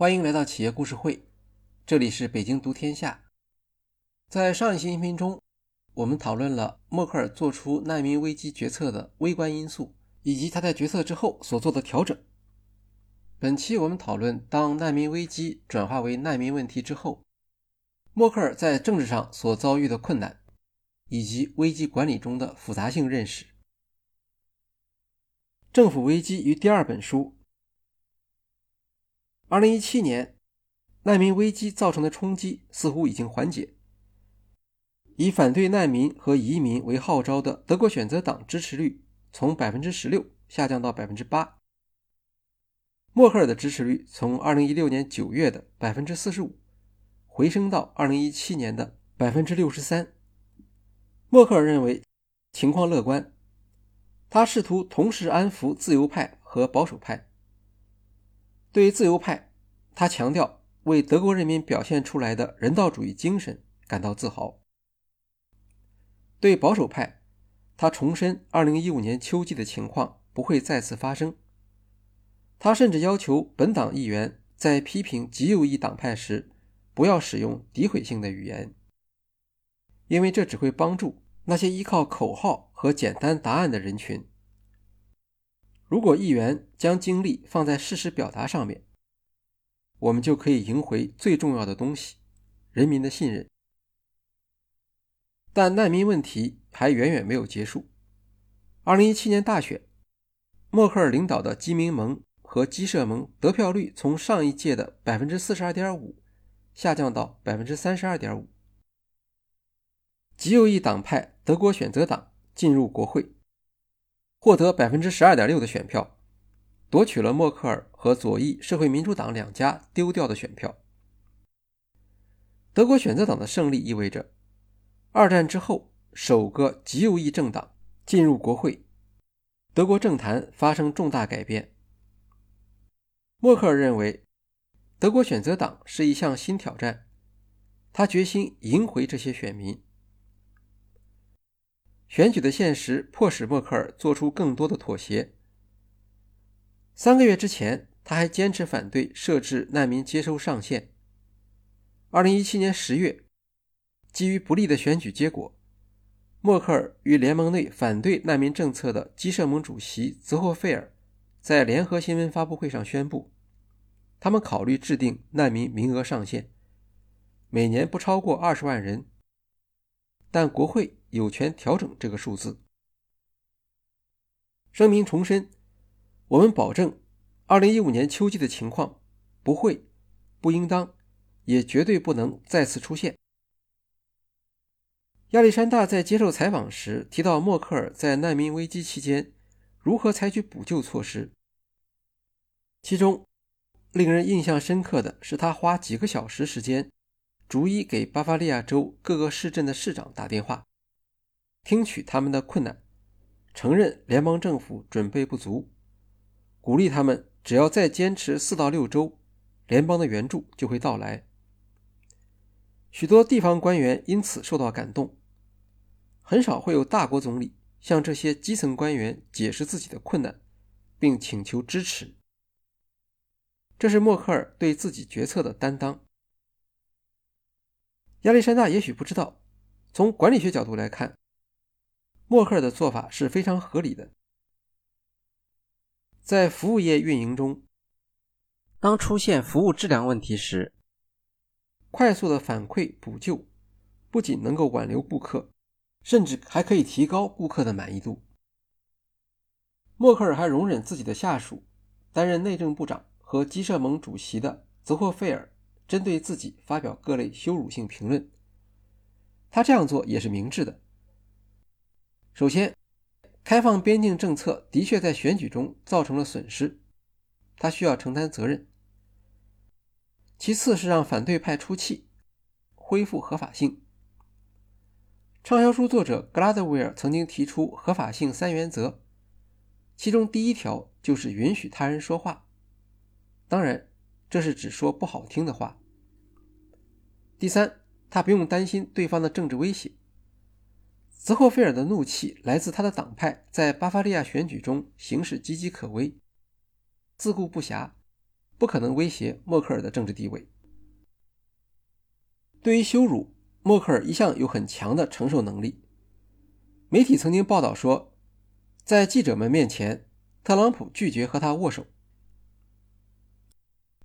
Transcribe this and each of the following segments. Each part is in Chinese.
欢迎来到企业故事会，这里是北京读天下。在上一期音频中，我们讨论了默克尔做出难民危机决策的微观因素，以及他在决策之后所做的调整。本期我们讨论，当难民危机转化为难民问题之后，默克尔在政治上所遭遇的困难，以及危机管理中的复杂性认识。政府危机与第二本书。二零一七年，难民危机造成的冲击似乎已经缓解。以反对难民和移民为号召的德国选择党支持率从百分之十六下降到百分之八。默克尔的支持率从二零一六年九月的百分之四十五回升到二零一七年的百分之六十三。默克尔认为情况乐观，他试图同时安抚自由派和保守派。对于自由派，他强调为德国人民表现出来的人道主义精神感到自豪。对保守派，他重申2015年秋季的情况不会再次发生。他甚至要求本党议员在批评极右翼党派时不要使用诋毁性的语言，因为这只会帮助那些依靠口号和简单答案的人群。如果议员将精力放在事实表达上面，我们就可以赢回最重要的东西——人民的信任。但难民问题还远远没有结束。二零一七年大选，默克尔领导的基民盟和基社盟得票率从上一届的百分之四十二点五下降到百分之三十二点五。极右翼党派德国选择党进入国会。获得百分之十二点六的选票，夺取了默克尔和左翼社会民主党两家丢掉的选票。德国选择党的胜利意味着，二战之后首个极右翼政党进入国会，德国政坛发生重大改变。默克尔认为，德国选择党是一项新挑战，他决心赢回这些选民。选举的现实迫使默克尔做出更多的妥协。三个月之前，他还坚持反对设置难民接收上限。二零一七年十月，基于不利的选举结果，默克尔与联盟内反对难民政策的基社盟主席泽霍费尔在联合新闻发布会上宣布，他们考虑制定难民名额上限，每年不超过二十万人。但国会有权调整这个数字。声明重申，我们保证，二零一五年秋季的情况不会、不应当、也绝对不能再次出现。亚历山大在接受采访时提到，默克尔在难民危机期间如何采取补救措施，其中令人印象深刻的是，他花几个小时时间。逐一给巴伐利亚州各个市镇的市长打电话，听取他们的困难，承认联邦政府准备不足，鼓励他们只要再坚持四到六周，联邦的援助就会到来。许多地方官员因此受到感动。很少会有大国总理向这些基层官员解释自己的困难，并请求支持。这是默克尔对自己决策的担当。亚历山大也许不知道，从管理学角度来看，默克尔的做法是非常合理的。在服务业运营中，当出现服务质量问题时，快速的反馈补救不仅能够挽留顾客，甚至还可以提高顾客的满意度。默克尔还容忍自己的下属担任内政部长和基社盟主席的泽霍费尔。针对自己发表各类羞辱性评论，他这样做也是明智的。首先，开放边境政策的确在选举中造成了损失，他需要承担责任。其次是让反对派出气，恢复合法性。畅销书作者格拉德威尔曾经提出合法性三原则，其中第一条就是允许他人说话，当然，这是只说不好听的话。第三，他不用担心对方的政治威胁。泽霍菲尔的怒气来自他的党派在巴伐利亚选举中行事岌岌可危、自顾不暇，不可能威胁默克尔的政治地位。对于羞辱，默克尔一向有很强的承受能力。媒体曾经报道说，在记者们面前，特朗普拒绝和他握手。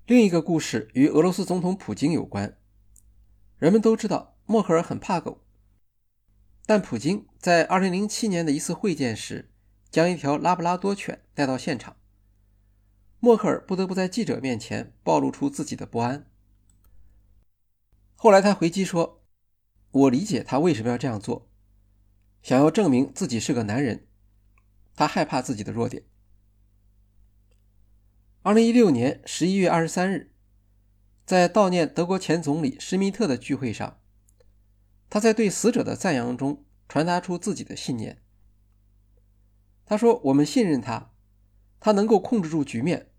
另一个故事与俄罗斯总统普京有关。人们都知道默克尔很怕狗，但普京在2007年的一次会见时，将一条拉布拉多犬带到现场，默克尔不得不在记者面前暴露出自己的不安。后来他回击说：“我理解他为什么要这样做，想要证明自己是个男人，他害怕自己的弱点。”二零一六年十一月二十三日，在悼念德国前总理施密特的聚会上，他在对死者的赞扬中传达出自己的信念。他说：“我们信任他，他能够控制住局面。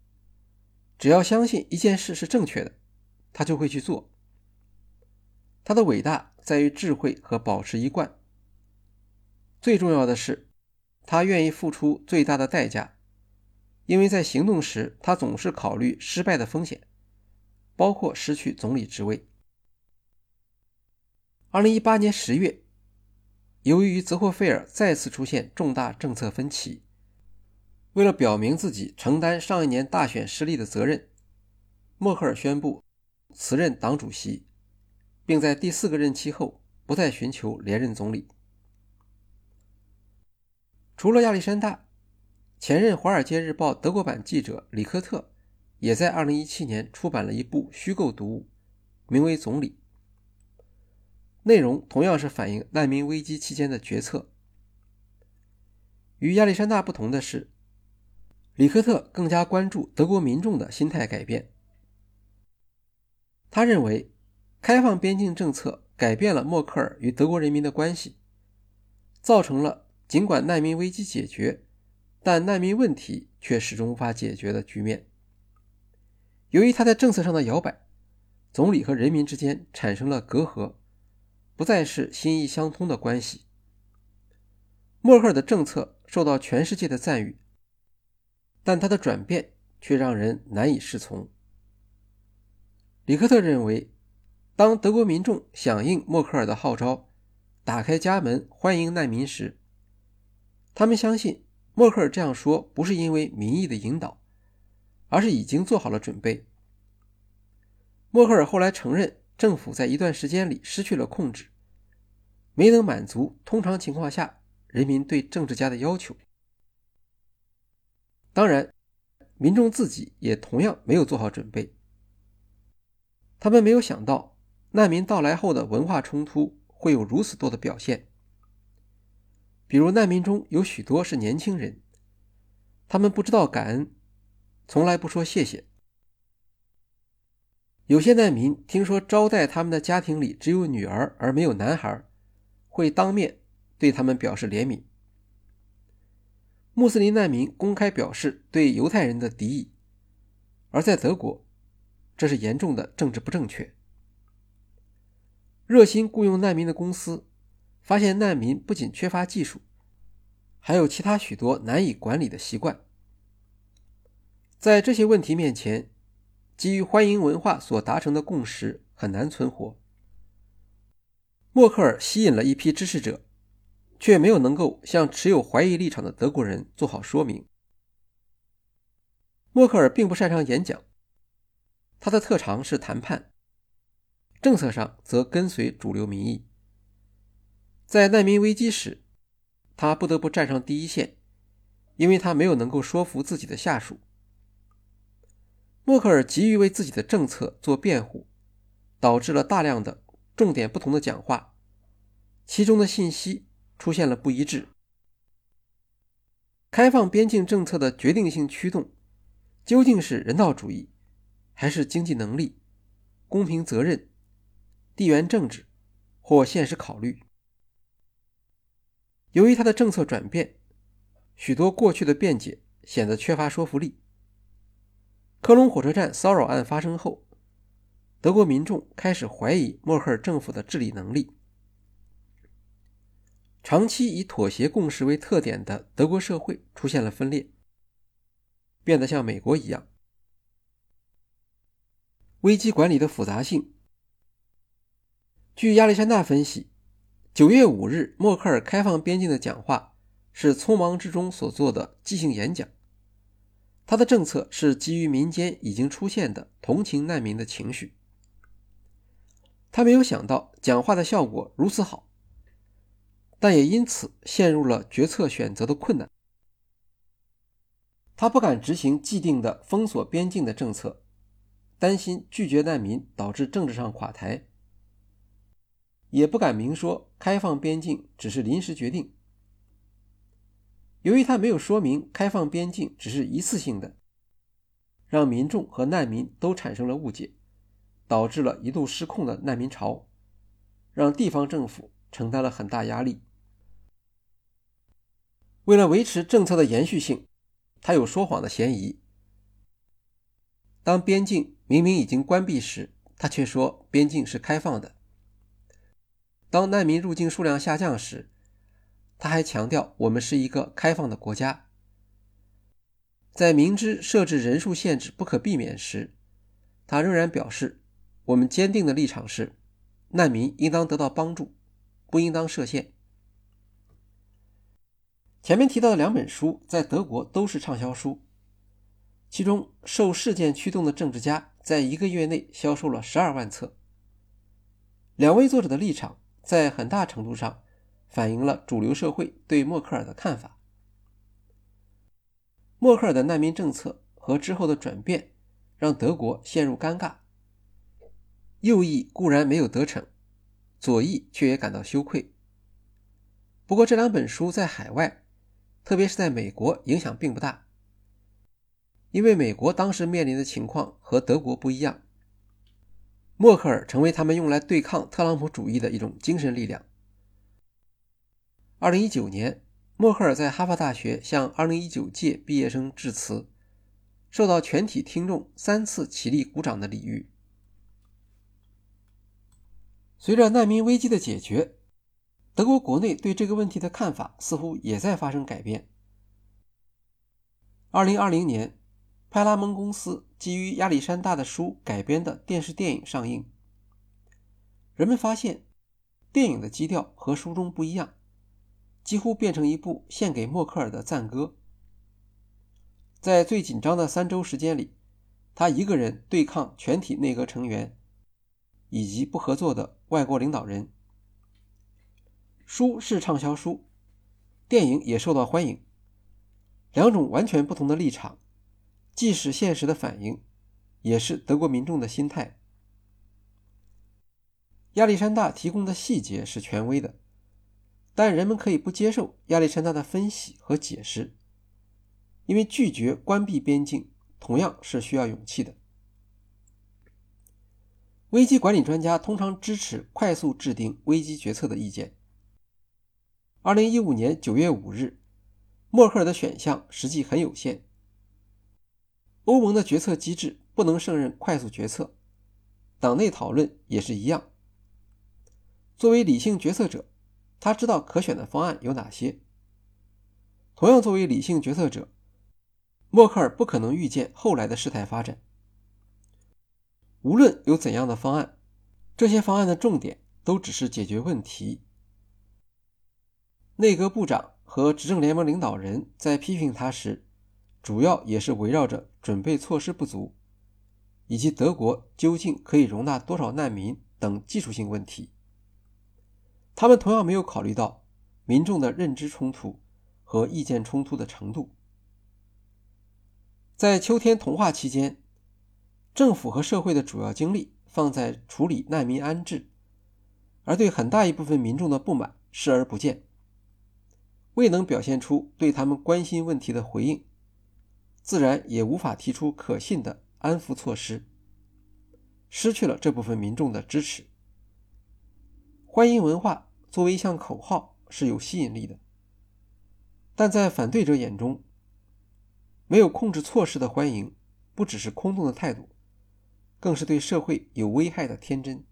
只要相信一件事是正确的，他就会去做。他的伟大在于智慧和保持一贯。最重要的是，他愿意付出最大的代价。”因为在行动时，他总是考虑失败的风险，包括失去总理职位。二零一八年十月，由于泽霍费尔再次出现重大政策分歧，为了表明自己承担上一年大选失利的责任，默克尔宣布辞任党主席，并在第四个任期后不再寻求连任总理。除了亚历山大。前任《华尔街日报》德国版记者里科特也在2017年出版了一部虚构读物，名为《总理》，内容同样是反映难民危机期间的决策。与亚历山大不同的是，里科特更加关注德国民众的心态改变。他认为，开放边境政策改变了默克尔与德国人民的关系，造成了尽管难民危机解决。但难民问题却始终无法解决的局面。由于他在政策上的摇摆，总理和人民之间产生了隔阂，不再是心意相通的关系。默克尔的政策受到全世界的赞誉，但他的转变却让人难以适从。里克特认为，当德国民众响应默克尔的号召，打开家门欢迎难民时，他们相信。默克尔这样说不是因为民意的引导，而是已经做好了准备。默克尔后来承认，政府在一段时间里失去了控制，没能满足通常情况下人民对政治家的要求。当然，民众自己也同样没有做好准备。他们没有想到，难民到来后的文化冲突会有如此多的表现。比如难民中有许多是年轻人，他们不知道感恩，从来不说谢谢。有些难民听说招待他们的家庭里只有女儿而没有男孩，会当面对他们表示怜悯。穆斯林难民公开表示对犹太人的敌意，而在德国，这是严重的政治不正确。热心雇佣难民的公司。发现难民不仅缺乏技术，还有其他许多难以管理的习惯。在这些问题面前，基于欢迎文化所达成的共识很难存活。默克尔吸引了一批支持者，却没有能够向持有怀疑立场的德国人做好说明。默克尔并不擅长演讲，他的特长是谈判，政策上则跟随主流民意。在难民危机时，他不得不站上第一线，因为他没有能够说服自己的下属。默克尔急于为自己的政策做辩护，导致了大量的重点不同的讲话，其中的信息出现了不一致。开放边境政策的决定性驱动，究竟是人道主义，还是经济能力、公平责任、地缘政治或现实考虑？由于他的政策转变，许多过去的辩解显得缺乏说服力。科隆火车站骚扰案发生后，德国民众开始怀疑默克尔政府的治理能力。长期以妥协共识为特点的德国社会出现了分裂，变得像美国一样。危机管理的复杂性。据亚历山大分析，九月五日默克尔开放边境的讲话是匆忙之中所做的即兴演讲。他的政策是基于民间已经出现的同情难民的情绪。他没有想到讲话的效果如此好，但也因此陷入了决策选择的困难。他不敢执行既定的封锁边境的政策，担心拒绝难民导致政治上垮台；也不敢明说开放边境只是临时决定。由于他没有说明开放边境只是一次性的，让民众和难民都产生了误解，导致了一度失控的难民潮，让地方政府承担了很大压力。为了维持政策的延续性，他有说谎的嫌疑。当边境明明已经关闭时，他却说边境是开放的；当难民入境数量下降时，他还强调，我们是一个开放的国家。在明知设置人数限制不可避免时，他仍然表示，我们坚定的立场是，难民应当得到帮助，不应当设限。前面提到的两本书在德国都是畅销书，其中《受事件驱动的政治家》在一个月内销售了十二万册。两位作者的立场在很大程度上。反映了主流社会对默克尔的看法。默克尔的难民政策和之后的转变，让德国陷入尴尬。右翼固然没有得逞，左翼却也感到羞愧。不过这两本书在海外，特别是在美国影响并不大，因为美国当时面临的情况和德国不一样。默克尔成为他们用来对抗特朗普主义的一种精神力量。二零一九年，默克尔在哈佛大学向二零一九届毕业生致辞，受到全体听众三次起立鼓掌的礼遇。随着难民危机的解决，德国国内对这个问题的看法似乎也在发生改变。二零二零年，派拉蒙公司基于亚历山大的书改编的电视电影上映，人们发现电影的基调和书中不一样。几乎变成一部献给默克尔的赞歌。在最紧张的三周时间里，他一个人对抗全体内阁成员以及不合作的外国领导人。书是畅销书，电影也受到欢迎。两种完全不同的立场，既是现实的反应，也是德国民众的心态。亚历山大提供的细节是权威的。但人们可以不接受亚历山大的分析和解释，因为拒绝关闭边境同样是需要勇气的。危机管理专家通常支持快速制定危机决策的意见。二零一五年九月五日，默克尔的选项实际很有限。欧盟的决策机制不能胜任快速决策，党内讨论也是一样。作为理性决策者。他知道可选的方案有哪些。同样，作为理性决策者，默克尔不可能预见后来的事态发展。无论有怎样的方案，这些方案的重点都只是解决问题。内阁部长和执政联盟领导人在批评他时，主要也是围绕着准备措施不足，以及德国究竟可以容纳多少难民等技术性问题。他们同样没有考虑到民众的认知冲突和意见冲突的程度。在秋天同化期间，政府和社会的主要精力放在处理难民安置，而对很大一部分民众的不满视而不见，未能表现出对他们关心问题的回应，自然也无法提出可信的安抚措施，失去了这部分民众的支持。欢迎文化作为一项口号是有吸引力的，但在反对者眼中，没有控制措施的欢迎不只是空洞的态度，更是对社会有危害的天真。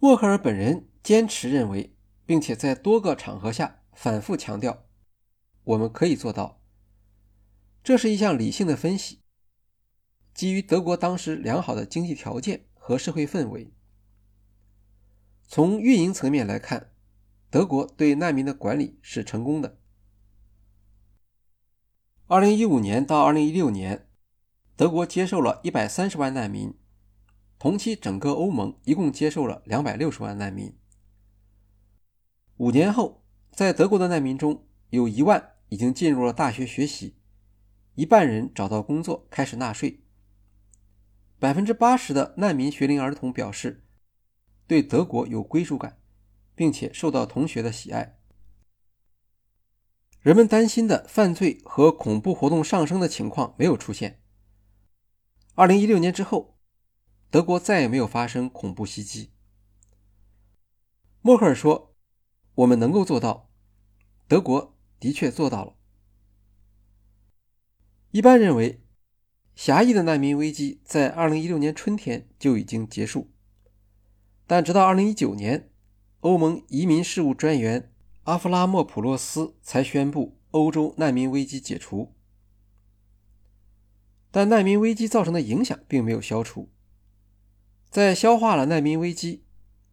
默克尔本人坚持认为，并且在多个场合下反复强调：“我们可以做到。”这是一项理性的分析。基于德国当时良好的经济条件和社会氛围。从运营层面来看，德国对难民的管理是成功的。二零一五年到二零一六年，德国接受了一百三十万难民，同期整个欧盟一共接受了两百六十万难民。五年后，在德国的难民中有一万已经进入了大学学习，一半人找到工作开始纳税。百分之八十的难民学龄儿童表示。对德国有归属感，并且受到同学的喜爱。人们担心的犯罪和恐怖活动上升的情况没有出现。二零一六年之后，德国再也没有发生恐怖袭击。默克尔说：“我们能够做到。”德国的确做到了。一般认为，狭义的难民危机在二零一六年春天就已经结束。但直到2019年，欧盟移民事务专员阿弗拉莫普洛斯才宣布欧洲难民危机解除。但难民危机造成的影响并没有消除。在消化了难民危机、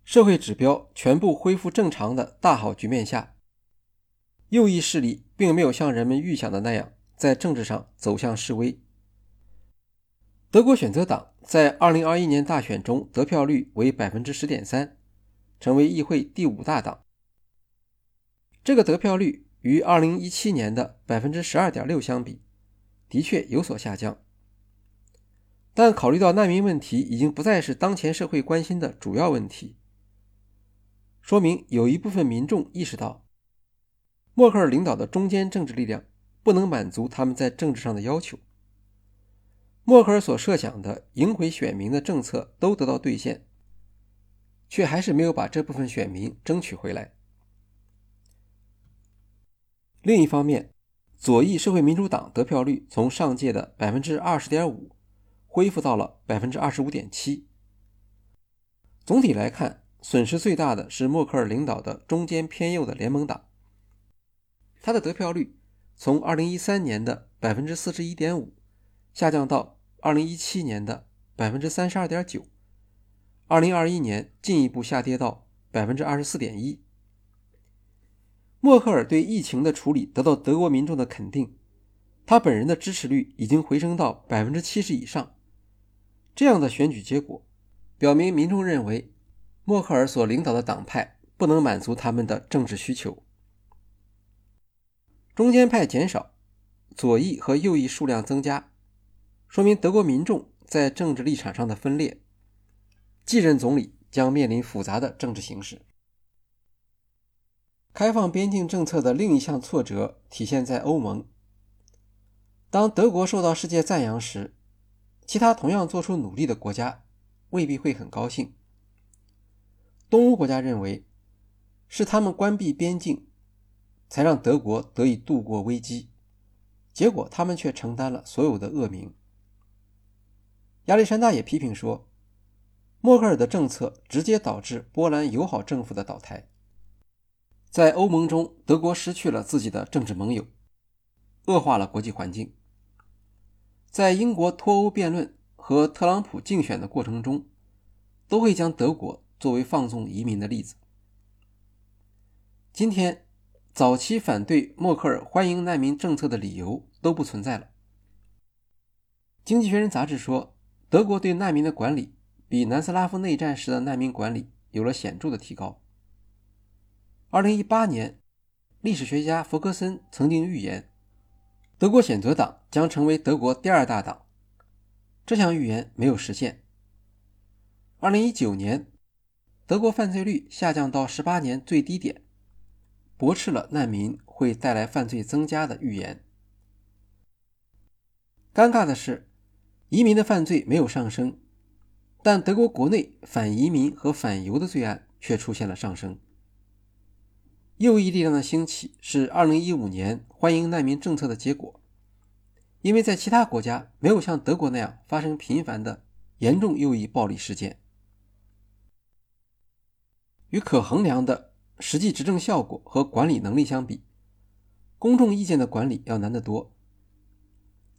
社会指标全部恢复正常的大好局面下，右翼势力并没有像人们预想的那样在政治上走向示威。德国选择党在2021年大选中得票率为百分之十点三，成为议会第五大党。这个得票率与2017年的百分之十二点六相比，的确有所下降。但考虑到难民问题已经不再是当前社会关心的主要问题，说明有一部分民众意识到，默克尔领导的中间政治力量不能满足他们在政治上的要求。默克尔所设想的赢回选民的政策都得到兑现，却还是没有把这部分选民争取回来。另一方面，左翼社会民主党得票率从上届的百分之二十点五恢复到了百分之二十五点七。总体来看，损失最大的是默克尔领导的中间偏右的联盟党，他的得票率从二零一三年的百分之四十一点五。下降到二零一七年的百分之三十二点九，二零二一年进一步下跌到百分之二十四点一。默克尔对疫情的处理得到德国民众的肯定，他本人的支持率已经回升到百分之七十以上。这样的选举结果表明，民众认为默克尔所领导的党派不能满足他们的政治需求，中间派减少，左翼和右翼数量增加。说明德国民众在政治立场上的分裂，继任总理将面临复杂的政治形势。开放边境政策的另一项挫折体现在欧盟。当德国受到世界赞扬时，其他同样做出努力的国家未必会很高兴。东欧国家认为，是他们关闭边境，才让德国得以度过危机，结果他们却承担了所有的恶名。亚历山大也批评说，默克尔的政策直接导致波兰友好政府的倒台。在欧盟中，德国失去了自己的政治盟友，恶化了国际环境。在英国脱欧辩论和特朗普竞选的过程中，都会将德国作为放纵移民的例子。今天，早期反对默克尔欢迎难民政策的理由都不存在了。《经济学人》杂志说。德国对难民的管理比南斯拉夫内战时的难民管理有了显著的提高。二零一八年，历史学家弗格森曾经预言，德国选择党将成为德国第二大党。这项预言没有实现。二零一九年，德国犯罪率下降到十八年最低点，驳斥了难民会带来犯罪增加的预言。尴尬的是。移民的犯罪没有上升，但德国国内反移民和反犹的罪案却出现了上升。右翼力量的兴起是2015年欢迎难民政策的结果，因为在其他国家没有像德国那样发生频繁的严重右翼暴力事件。与可衡量的实际执政效果和管理能力相比，公众意见的管理要难得多。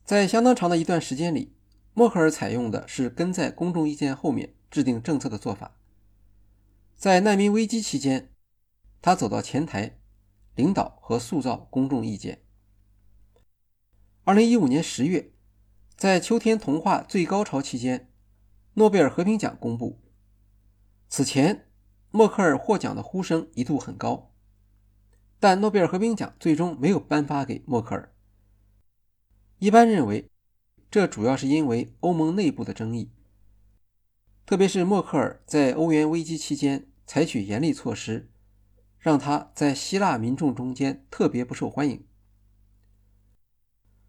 在相当长的一段时间里。默克尔采用的是跟在公众意见后面制定政策的做法。在难民危机期间，他走到前台，领导和塑造公众意见。二零一五年十月，在秋天童话最高潮期间，诺贝尔和平奖公布。此前，默克尔获奖的呼声一度很高，但诺贝尔和平奖最终没有颁发给默克尔。一般认为，这主要是因为欧盟内部的争议，特别是默克尔在欧元危机期间。采取严厉措施，让他在希腊民众中间特别不受欢迎。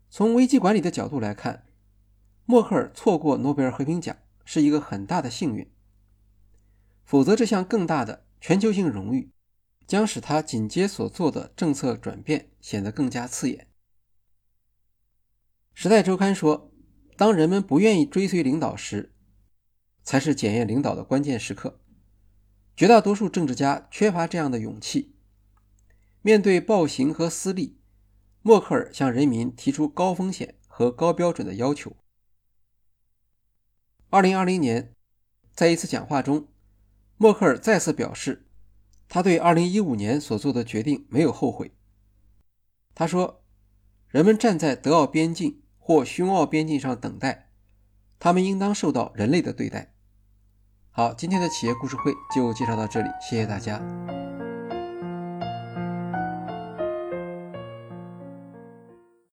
从危机管理的角度来看，默克尔错过诺贝尔和平奖是一个很大的幸运，否则这项更大的全球性荣誉将使他紧接所做的政策转变显得更加刺眼。时代周刊说：“当人们不愿意追随领导时，才是检验领导的关键时刻。”绝大多数政治家缺乏这样的勇气。面对暴行和私利，默克尔向人民提出高风险和高标准的要求。二零二零年，在一次讲话中，默克尔再次表示，他对二零一五年所做的决定没有后悔。他说：“人们站在德奥边境或匈奥边境上等待，他们应当受到人类的对待。”好，今天的企业故事会就介绍到这里，谢谢大家。